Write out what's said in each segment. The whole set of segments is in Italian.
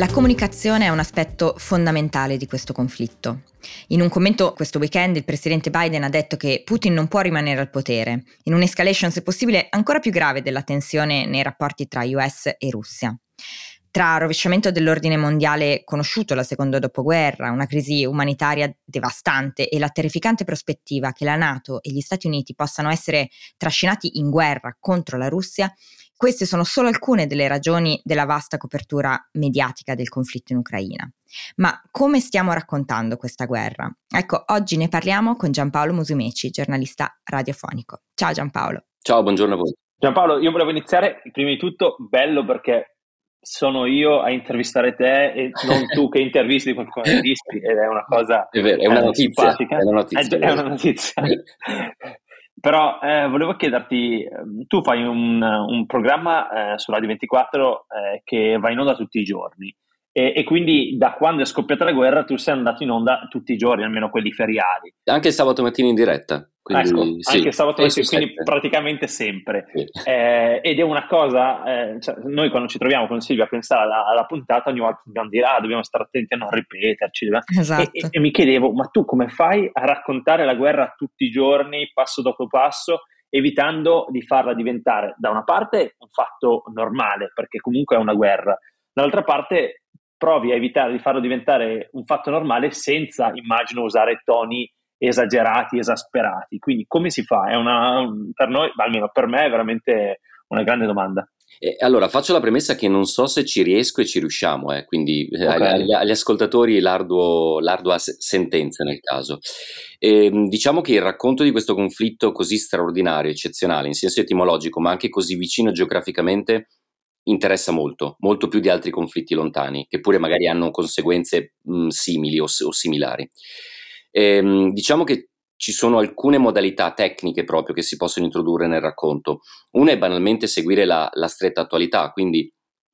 La comunicazione è un aspetto fondamentale di questo conflitto. In un commento questo weekend il presidente Biden ha detto che Putin non può rimanere al potere, in un'escalation se possibile ancora più grave della tensione nei rapporti tra US e Russia. Tra rovesciamento dell'ordine mondiale conosciuto la seconda dopoguerra, una crisi umanitaria devastante e la terrificante prospettiva che la Nato e gli Stati Uniti possano essere trascinati in guerra contro la Russia, queste sono solo alcune delle ragioni della vasta copertura mediatica del conflitto in Ucraina. Ma come stiamo raccontando questa guerra? Ecco, oggi ne parliamo con Giampaolo Musumeci, giornalista radiofonico. Ciao Giampaolo. Ciao, buongiorno a voi. Giampaolo, io volevo iniziare prima di tutto bello perché sono io a intervistare te e non tu che intervisti qualcuno dei dischi ed è una cosa è, vero, è una notizia, è una notizia, è, è una notizia. Però eh, volevo chiederti, ehm, tu fai un, un programma eh, su Radio 24 eh, che va in onda tutti i giorni e, e, quindi da quando è scoppiata la guerra tu sei andato in onda tutti i giorni, almeno quelli feriali. Anche il sabato mattina in diretta. Quindi, ecco, sì, anche sabato mattina, quindi praticamente sempre. Sì. Eh, ed è una cosa, eh, cioè, noi quando ci troviamo con Silvia a pensare alla, alla puntata, ogni volta dobbiamo dire, ah, dobbiamo stare attenti a non ripeterci. Esatto. E, e, e mi chiedevo, ma tu come fai a raccontare la guerra tutti i giorni, passo dopo passo? evitando di farla diventare da una parte un fatto normale, perché comunque è una guerra, dall'altra parte provi a evitare di farlo diventare un fatto normale senza, immagino, usare toni esagerati, esasperati. Quindi come si fa? È una, per noi, almeno per me, è veramente una grande domanda. Eh, allora, faccio la premessa che non so se ci riesco e ci riusciamo, eh, quindi eh, okay. agli, agli, ascoltatori l'arduo, l'ardua sentenza nel caso. Eh, diciamo che il racconto di questo conflitto così straordinario, eccezionale, in senso etimologico, ma anche così vicino geograficamente, interessa molto, molto più di altri conflitti lontani, che pure magari hanno conseguenze mh, simili o, o similari. Ehm, diciamo che ci sono alcune modalità tecniche proprio che si possono introdurre nel racconto. Una è banalmente seguire la, la stretta attualità, quindi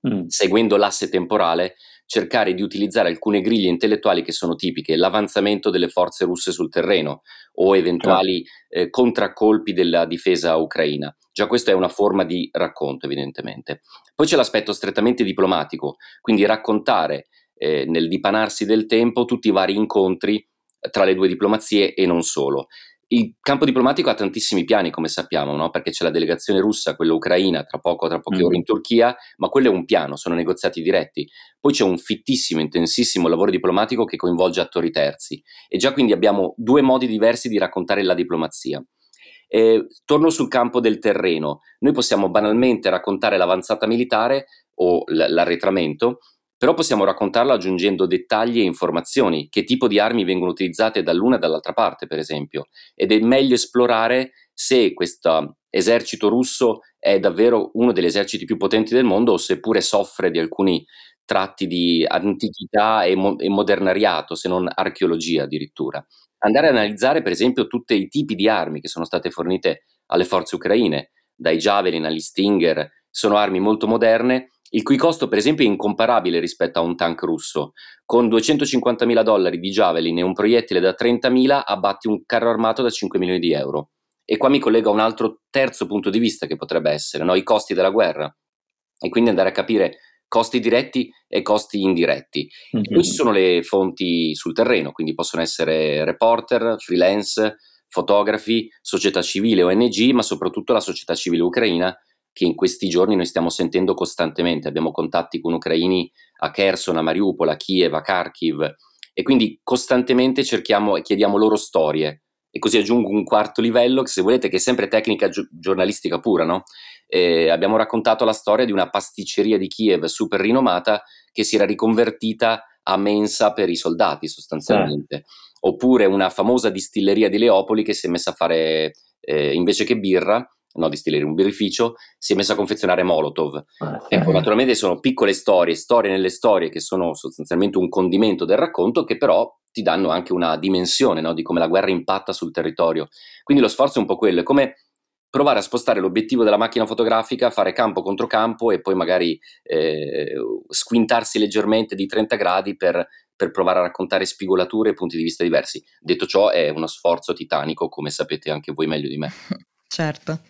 mm. seguendo l'asse temporale cercare di utilizzare alcune griglie intellettuali che sono tipiche, l'avanzamento delle forze russe sul terreno o eventuali eh, contraccolpi della difesa ucraina. Già questa è una forma di racconto, evidentemente. Poi c'è l'aspetto strettamente diplomatico, quindi raccontare eh, nel dipanarsi del tempo tutti i vari incontri tra le due diplomazie e non solo. Il campo diplomatico ha tantissimi piani, come sappiamo, no? perché c'è la delegazione russa, quella ucraina, tra poco, tra poche mm. ore in Turchia, ma quello è un piano, sono negoziati diretti. Poi c'è un fittissimo, intensissimo lavoro diplomatico che coinvolge attori terzi e già quindi abbiamo due modi diversi di raccontare la diplomazia. E torno sul campo del terreno. Noi possiamo banalmente raccontare l'avanzata militare o l- l'arretramento, però possiamo raccontarlo aggiungendo dettagli e informazioni, che tipo di armi vengono utilizzate dall'una e dall'altra parte, per esempio, ed è meglio esplorare se questo esercito russo è davvero uno degli eserciti più potenti del mondo o seppure soffre di alcuni tratti di antichità e, mo- e modernariato, se non archeologia addirittura. Andare a analizzare, per esempio, tutti i tipi di armi che sono state fornite alle forze ucraine, dai Javelin agli Stinger, sono armi molto moderne il cui costo per esempio è incomparabile rispetto a un tank russo. Con 250.000 dollari di Javelin e un proiettile da 30.000 abbatti un carro armato da 5 milioni di euro. E qua mi collego a un altro terzo punto di vista che potrebbe essere, no? i costi della guerra. E quindi andare a capire costi diretti e costi indiretti. Mm-hmm. E poi ci sono le fonti sul terreno, quindi possono essere reporter, freelance, fotografi, società civile, ONG, ma soprattutto la società civile ucraina che in questi giorni noi stiamo sentendo costantemente. Abbiamo contatti con ucraini a Kherson, a Mariupol, a Kiev, a Kharkiv e quindi costantemente cerchiamo e chiediamo loro storie. E così aggiungo un quarto livello, che se volete, che è sempre tecnica gi- giornalistica pura, no? Eh, abbiamo raccontato la storia di una pasticceria di Kiev super rinomata che si era riconvertita a mensa per i soldati sostanzialmente. Eh. Oppure una famosa distilleria di Leopoli che si è messa a fare, eh, invece che birra, no, distilleria, un birrificio, si è messo a confezionare Molotov. Ah, ecco, naturalmente sono piccole storie, storie nelle storie che sono sostanzialmente un condimento del racconto che però ti danno anche una dimensione no? di come la guerra impatta sul territorio. Quindi lo sforzo è un po' quello, è come provare a spostare l'obiettivo della macchina fotografica, fare campo contro campo e poi magari eh, squintarsi leggermente di 30 gradi per, per, provare a raccontare spigolature e punti di vista diversi. Detto ciò, è uno sforzo titanico, come sapete anche voi meglio di me. Certo,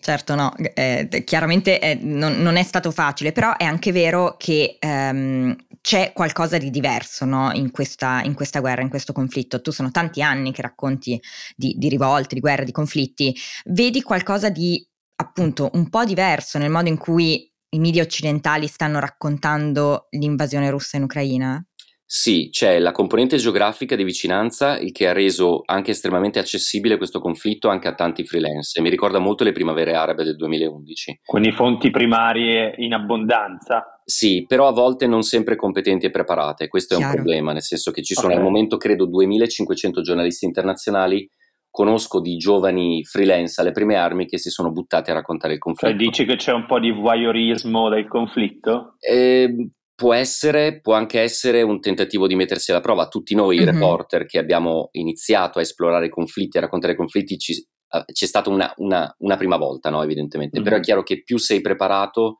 certo no, eh, chiaramente eh, non, non, è stato facile, però è anche vero che ehm, c'è qualcosa di diverso no? in, questa, in, questa, guerra, in questo conflitto. Tu sono tanti anni che racconti di, di rivolte, di guerre, di conflitti, vedi qualcosa di appunto un po' diverso nel modo in cui i media occidentali stanno raccontando l'invasione russa in Ucraina? Sì, c'è la componente geografica di vicinanza, il che ha reso anche estremamente accessibile questo conflitto anche a tanti freelance. Mi ricorda molto le primavere arabe del 2011. Quindi fonti primarie in abbondanza? Sì, però a volte non sempre competenti e preparate. Questo è Chiaro. un problema, nel senso che ci sono okay. al momento credo 2500 giornalisti internazionali conosco di giovani freelance alle prime armi che si sono buttati a raccontare il conflitto. Cioè dici che c'è un po' di voyeurismo del conflitto? Eh, può essere, può anche essere un tentativo di mettersi alla prova. Tutti noi mm-hmm. reporter che abbiamo iniziato a esplorare i conflitti, a raccontare i conflitti, ci, uh, c'è stata una, una, una, prima volta, no? evidentemente, mm-hmm. però è chiaro che più sei preparato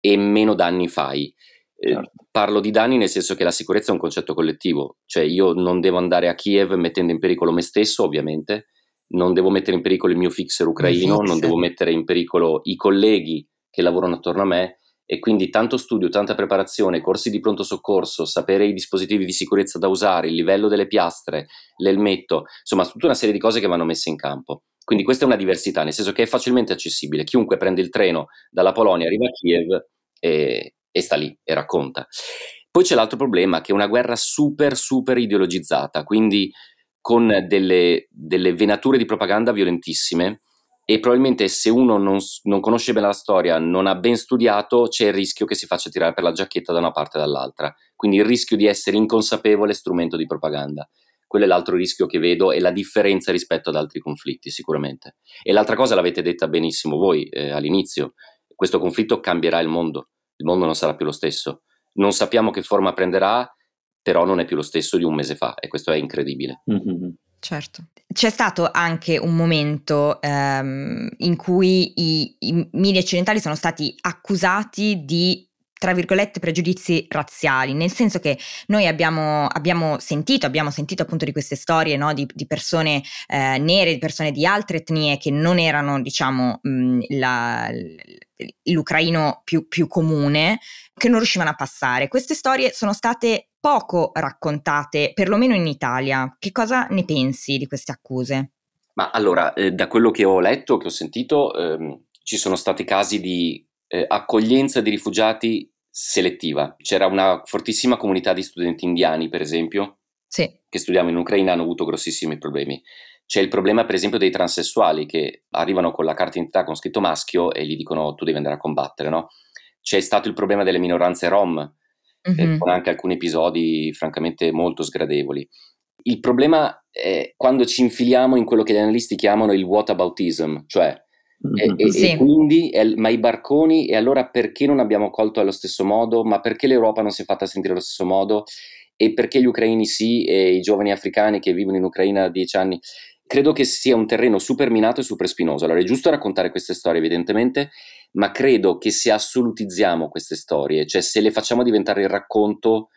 e meno danni fai. Eh, certo. parlo di danni nel senso che la sicurezza è un concetto collettivo, cioè io non devo andare a Kiev mettendo in pericolo me stesso, ovviamente, non devo mettere in pericolo il mio fixer ucraino, fixer. non devo mettere in pericolo i colleghi che lavorano attorno a me, e quindi tanto studio, tanta preparazione, corsi di pronto soccorso, sapere i dispositivi di sicurezza da usare, il livello delle piastre, l'elmetto, insomma tutta una serie di cose che vanno messe in campo. Quindi questa è una diversità, nel senso che è facilmente accessibile. Chiunque prende il treno dalla Polonia, arriva a Kiev e, e sta lì e racconta. Poi c'è l'altro problema, che è una guerra super, super ideologizzata, quindi con delle, delle venature di propaganda violentissime e probabilmente se uno non, non, conosce bene la storia, non ha ben studiato, c'è il rischio che si faccia tirare per la giacchetta da una parte e dall'altra. Quindi il rischio di essere inconsapevole strumento di propaganda. Quello è l'altro rischio che vedo e la differenza rispetto ad altri conflitti, sicuramente. E l'altra cosa l'avete detta benissimo voi eh, all'inizio, questo conflitto cambierà il mondo, il mondo non sarà più lo stesso. Non sappiamo che forma prenderà, però non è più lo stesso di un mese fa e questo è incredibile. Mm-hmm. Certo. C'è stato anche un momento ehm, in cui i, i media occidentali sono stati accusati di tra virgolette pregiudizi razziali, nel senso che noi abbiamo, abbiamo sentito, abbiamo sentito appunto di queste storie no, di, di, persone eh, nere, di persone di altre etnie che non erano diciamo mh, la, l'ucraino più, più comune, che non riuscivano a passare. Queste storie sono state poco raccontate, perlomeno in Italia. Che cosa ne pensi di queste accuse? Ma allora, eh, da quello che ho letto, che ho sentito, ehm, ci sono stati casi di eh, accoglienza di rifugiati selettiva. C'era una fortissima comunità di studenti indiani, per esempio, sì. che studiavano in Ucraina, hanno avuto grossissimi problemi. C'è il problema, per esempio, dei transessuali che arrivano con la carta d'identità con scritto maschio e gli dicono tu devi andare a combattere, no? C'è stato il problema delle minoranze rom, mm-hmm. con anche alcuni episodi francamente molto sgradevoli. Il problema è quando ci infiliamo in quello che gli analisti chiamano il whataboutism, cioè e, e, sì. e, quindi, e, ma i barconi, e allora perché non abbiamo colto allo stesso modo? Ma perché l'Europa non si è fatta sentire allo stesso modo? E perché gli ucraini sì e i giovani africani che vivono in Ucraina da dieci anni? Credo che sia un terreno super minato e super spinoso. Allora è giusto raccontare queste storie, evidentemente, ma credo che se assolutizziamo queste storie, cioè se le facciamo diventare il racconto,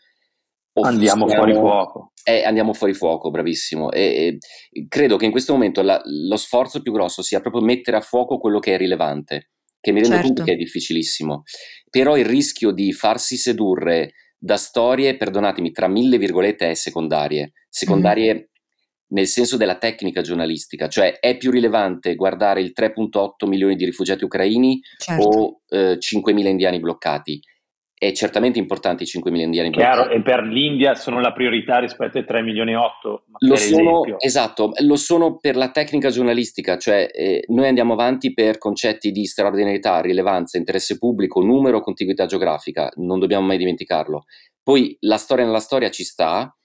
andiamo fuori fuoco. Eh, andiamo fuori fuoco, bravissimo. E, e credo che in questo momento la, lo sforzo più grosso sia proprio mettere a fuoco quello che è rilevante, che mi rendo certo. conto che è difficilissimo. Però il rischio di farsi sedurre da storie, perdonatemi, tra mille virgolette, è secondarie. Secondarie mm nel senso della tecnica giornalistica, cioè è più rilevante guardare il 3.8 milioni di rifugiati ucraini certo. o eh, 5.000 indiani bloccati. È certamente importante i 5.000 indiani Chiaro, bloccati. e per l'India sono la priorità rispetto ai 3 milioni e 8. Lo sono, esatto, lo sono per la tecnica giornalistica, cioè eh, noi andiamo avanti per concetti di straordinarietà, rilevanza, interesse pubblico, numero, contiguità geografica, non dobbiamo mai dimenticarlo. Poi la storia nella storia ci sta,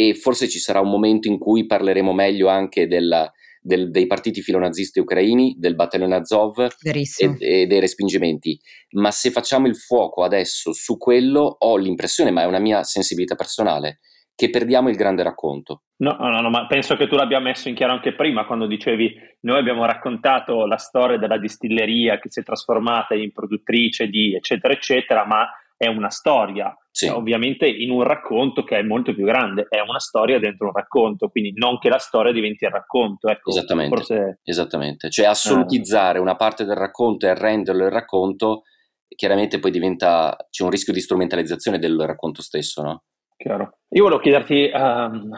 e forse ci sarà un momento in cui parleremo meglio anche della, del, dei partiti filonazisti ucraini, del battaglione Azov e, e, dei respingimenti. Ma se facciamo il fuoco adesso su quello, ho l'impressione, ma è una mia sensibilità personale, che perdiamo il grande racconto. No, no, no, ma penso che tu l'abbia messo in chiaro anche prima quando dicevi noi abbiamo raccontato la storia della distilleria che si è trasformata in produttrice di eccetera eccetera, ma è una storia, sì. ovviamente in un racconto che è molto più grande, è una storia dentro un racconto, quindi non che la storia diventi il racconto. Ecco, esattamente, forse... esattamente, cioè assolutizzare eh. una parte del racconto e renderlo il racconto, chiaramente poi diventa, c'è un rischio di strumentalizzazione del racconto stesso, no? Chiaro. Io volevo chiederti um,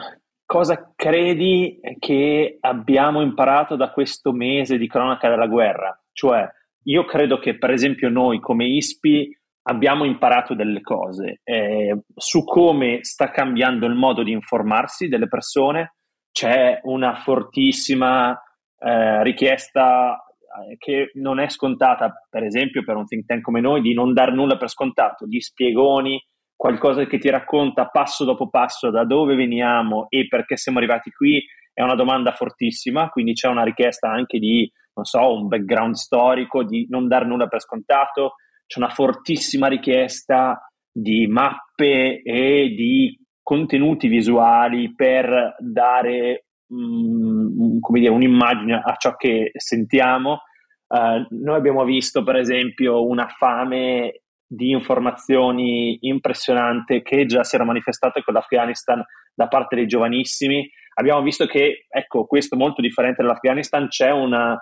cosa credi che abbiamo imparato da questo mese di cronaca della guerra? Cioè, io credo che per esempio noi come ISPI abbiamo imparato delle cose eh, su come sta cambiando il modo di informarsi delle persone. C'è una fortissima eh, richiesta eh, che non è scontata, per esempio, per un think tank come noi, di non dar nulla per scontato, gli spiegoni, qualcosa che ti racconta passo dopo passo da dove veniamo e perché siamo arrivati qui è una domanda fortissima, quindi c'è una richiesta anche di, non so, un background storico, di non dar nulla per scontato, c'è una fortissima richiesta di mappe e di contenuti visuali per dare um, come dire, un'immagine a ciò che sentiamo. Uh, noi abbiamo visto per esempio una fame di informazioni impressionante che già si era manifestata con l'Afghanistan da parte dei giovanissimi. Abbiamo visto che, ecco, questo molto differente dall'Afghanistan, c'è una, un,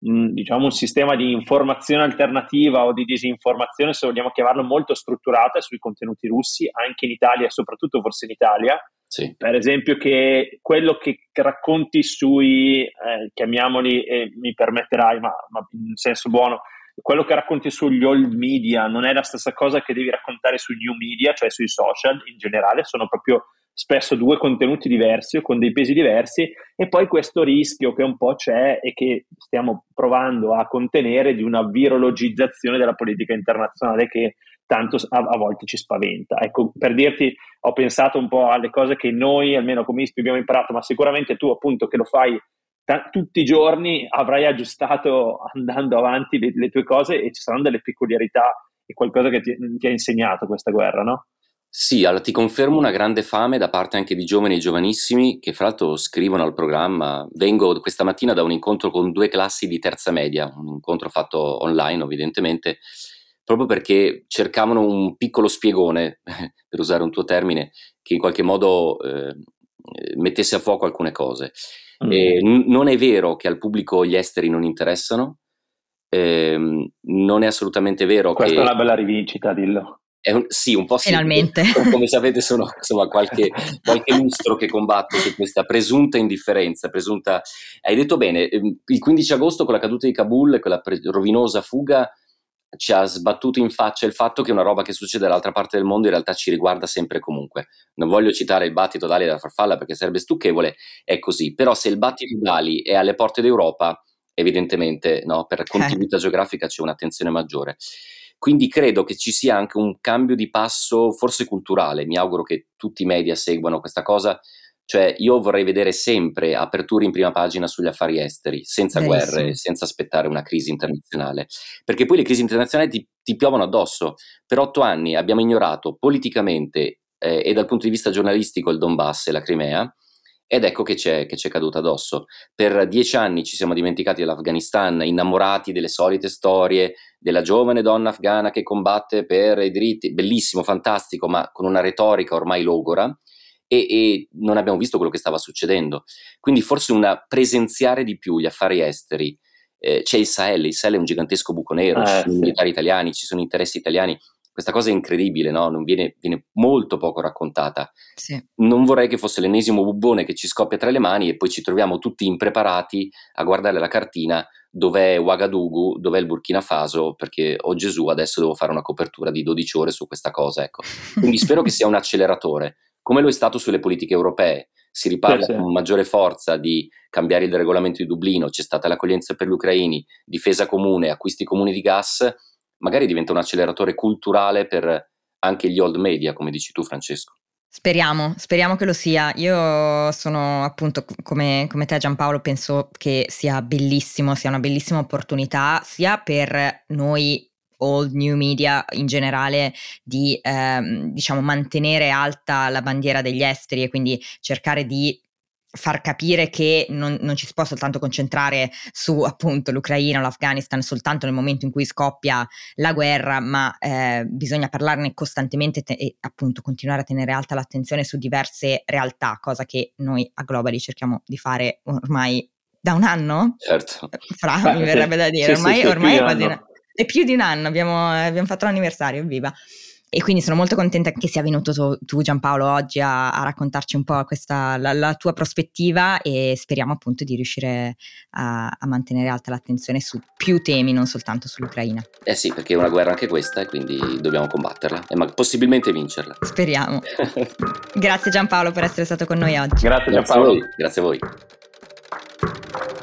diciamo, un sistema di informazione alternativa o di disinformazione, se vogliamo chiamarlo, molto strutturata sui contenuti russi, anche in Italia e soprattutto forse in Italia. Sì. Per esempio, che quello che racconti sui, eh, chiamiamoli, e mi permetterai, ma, ma in senso buono, quello che racconti sugli old media non è la stessa cosa che devi raccontare sui new media, cioè sui social in generale, sono proprio spesso due contenuti diversi o con dei pesi diversi e poi questo rischio che un po' c'è e che stiamo provando a contenere di una virologizzazione della politica internazionale che tanto a, a volte ci spaventa. Ecco, per dirti, ho pensato un po' alle cose che noi, almeno come ISPI, abbiamo imparato, ma sicuramente tu appunto che lo fai t- tutti i giorni avrai aggiustato andando avanti le, le, tue cose e ci saranno delle peculiarità e qualcosa che ti, ti ha insegnato questa guerra, no? Sì, allora ti confermo una grande fame da parte anche di giovani e giovanissimi che fra l'altro scrivono al programma. Vengo questa mattina da un incontro con due classi di terza media, un incontro fatto online evidentemente, proprio perché cercavano un piccolo spiegone, per usare un tuo termine, che in qualche modo eh, mettesse a fuoco alcune cose. Mm. Eh, n- non è vero che al pubblico gli esteri non interessano, eh, non è assolutamente vero Questa che... è una bella rivincita, dillo. Un, sì, un po' Finalmente. Sì, come sapete sono insomma, qualche, qualche lustro che combatto su questa presunta indifferenza, presunta... Hai detto bene, ehm, il 15 agosto con la caduta di Kabul, quella pre- rovinosa fuga, ci ha sbattuto in faccia il fatto che una roba che succede dall'altra parte del mondo in realtà ci riguarda sempre e comunque. Non voglio citare il battito d'ali della farfalla perché sarebbe stucchevole, è così. Però se il battito d'ali è alle porte d'Europa, evidentemente no, per continuità eh. geografica c'è un'attenzione maggiore. Quindi credo che ci sia anche un cambio di passo, forse culturale. Mi auguro che tutti i media seguano questa cosa cioè io vorrei vedere sempre aperture in prima pagina sugli affari esteri, senza Benissimo. guerre, senza aspettare una crisi internazionale, perché poi le crisi internazionali ti, ti piovono addosso. Per otto anni abbiamo ignorato politicamente eh, e dal punto di vista giornalistico il Donbass e la Crimea, ed ecco che c'è, che c'è caduta addosso. Per dieci anni ci siamo dimenticati dell'Afghanistan, innamorati delle solite storie della giovane donna afghana che combatte per i diritti, bellissimo, fantastico, ma con una retorica ormai logora e, e, non abbiamo visto quello che stava succedendo. Quindi forse una presenziare di più gli affari esteri. Eh, c'è il Sahel, il Sahel è un gigantesco buco nero, eh, ci sono sì. militari italiani, ci sono interessi italiani. Questa cosa è incredibile, no? Non viene, viene molto poco raccontata. Sì. Non vorrei che fosse l'ennesimo bubbone che ci scoppia tra le mani e poi ci troviamo tutti impreparati a guardare la cartina dov'è Ouagadougou, dov'è il Burkina Faso, perché oh Gesù, adesso devo fare una copertura di 12 ore su questa cosa. Ecco. Quindi spero che sia un acceleratore come lo è stato sulle politiche europee. Si riparla sì, sì. con maggiore forza di cambiare il regolamento di Dublino, c'è stata l'accoglienza per gli ucraini, difesa comune, acquisti comuni di gas, magari diventa un acceleratore culturale per anche gli old media, come dici tu Francesco. Speriamo, speriamo che lo sia. Io sono appunto come, come, te Giampaolo, penso che sia bellissimo, sia una bellissima opportunità sia per noi old new media in generale di ehm, diciamo mantenere alta la bandiera degli esteri e quindi cercare di far capire che non, non, ci si può soltanto concentrare su appunto l'Ucraina o l'Afghanistan soltanto nel momento in cui scoppia la guerra, ma eh, bisogna parlarne costantemente te- e appunto continuare a tenere alta l'attenzione su diverse realtà, cosa che noi a Globally cerchiamo di fare ormai da un anno? Certo. Fra, Beh, mi verrebbe da dire, sì, ormai, sì, ormai è quasi... È più di un anno, abbiamo, abbiamo fatto l'anniversario, viva! E quindi sono molto contenta che sia venuto tu, tu Giampaolo oggi a, a, raccontarci un po' questa, la, la, tua prospettiva e speriamo appunto di riuscire a, a, mantenere alta l'attenzione su più temi, non soltanto sull'Ucraina. Eh sì, perché è una guerra anche questa e quindi dobbiamo combatterla e ma- possibilmente vincerla. Speriamo. Grazie Giampaolo per essere stato con noi oggi. Grazie Giampaolo. Grazie a voi. Grazie a voi.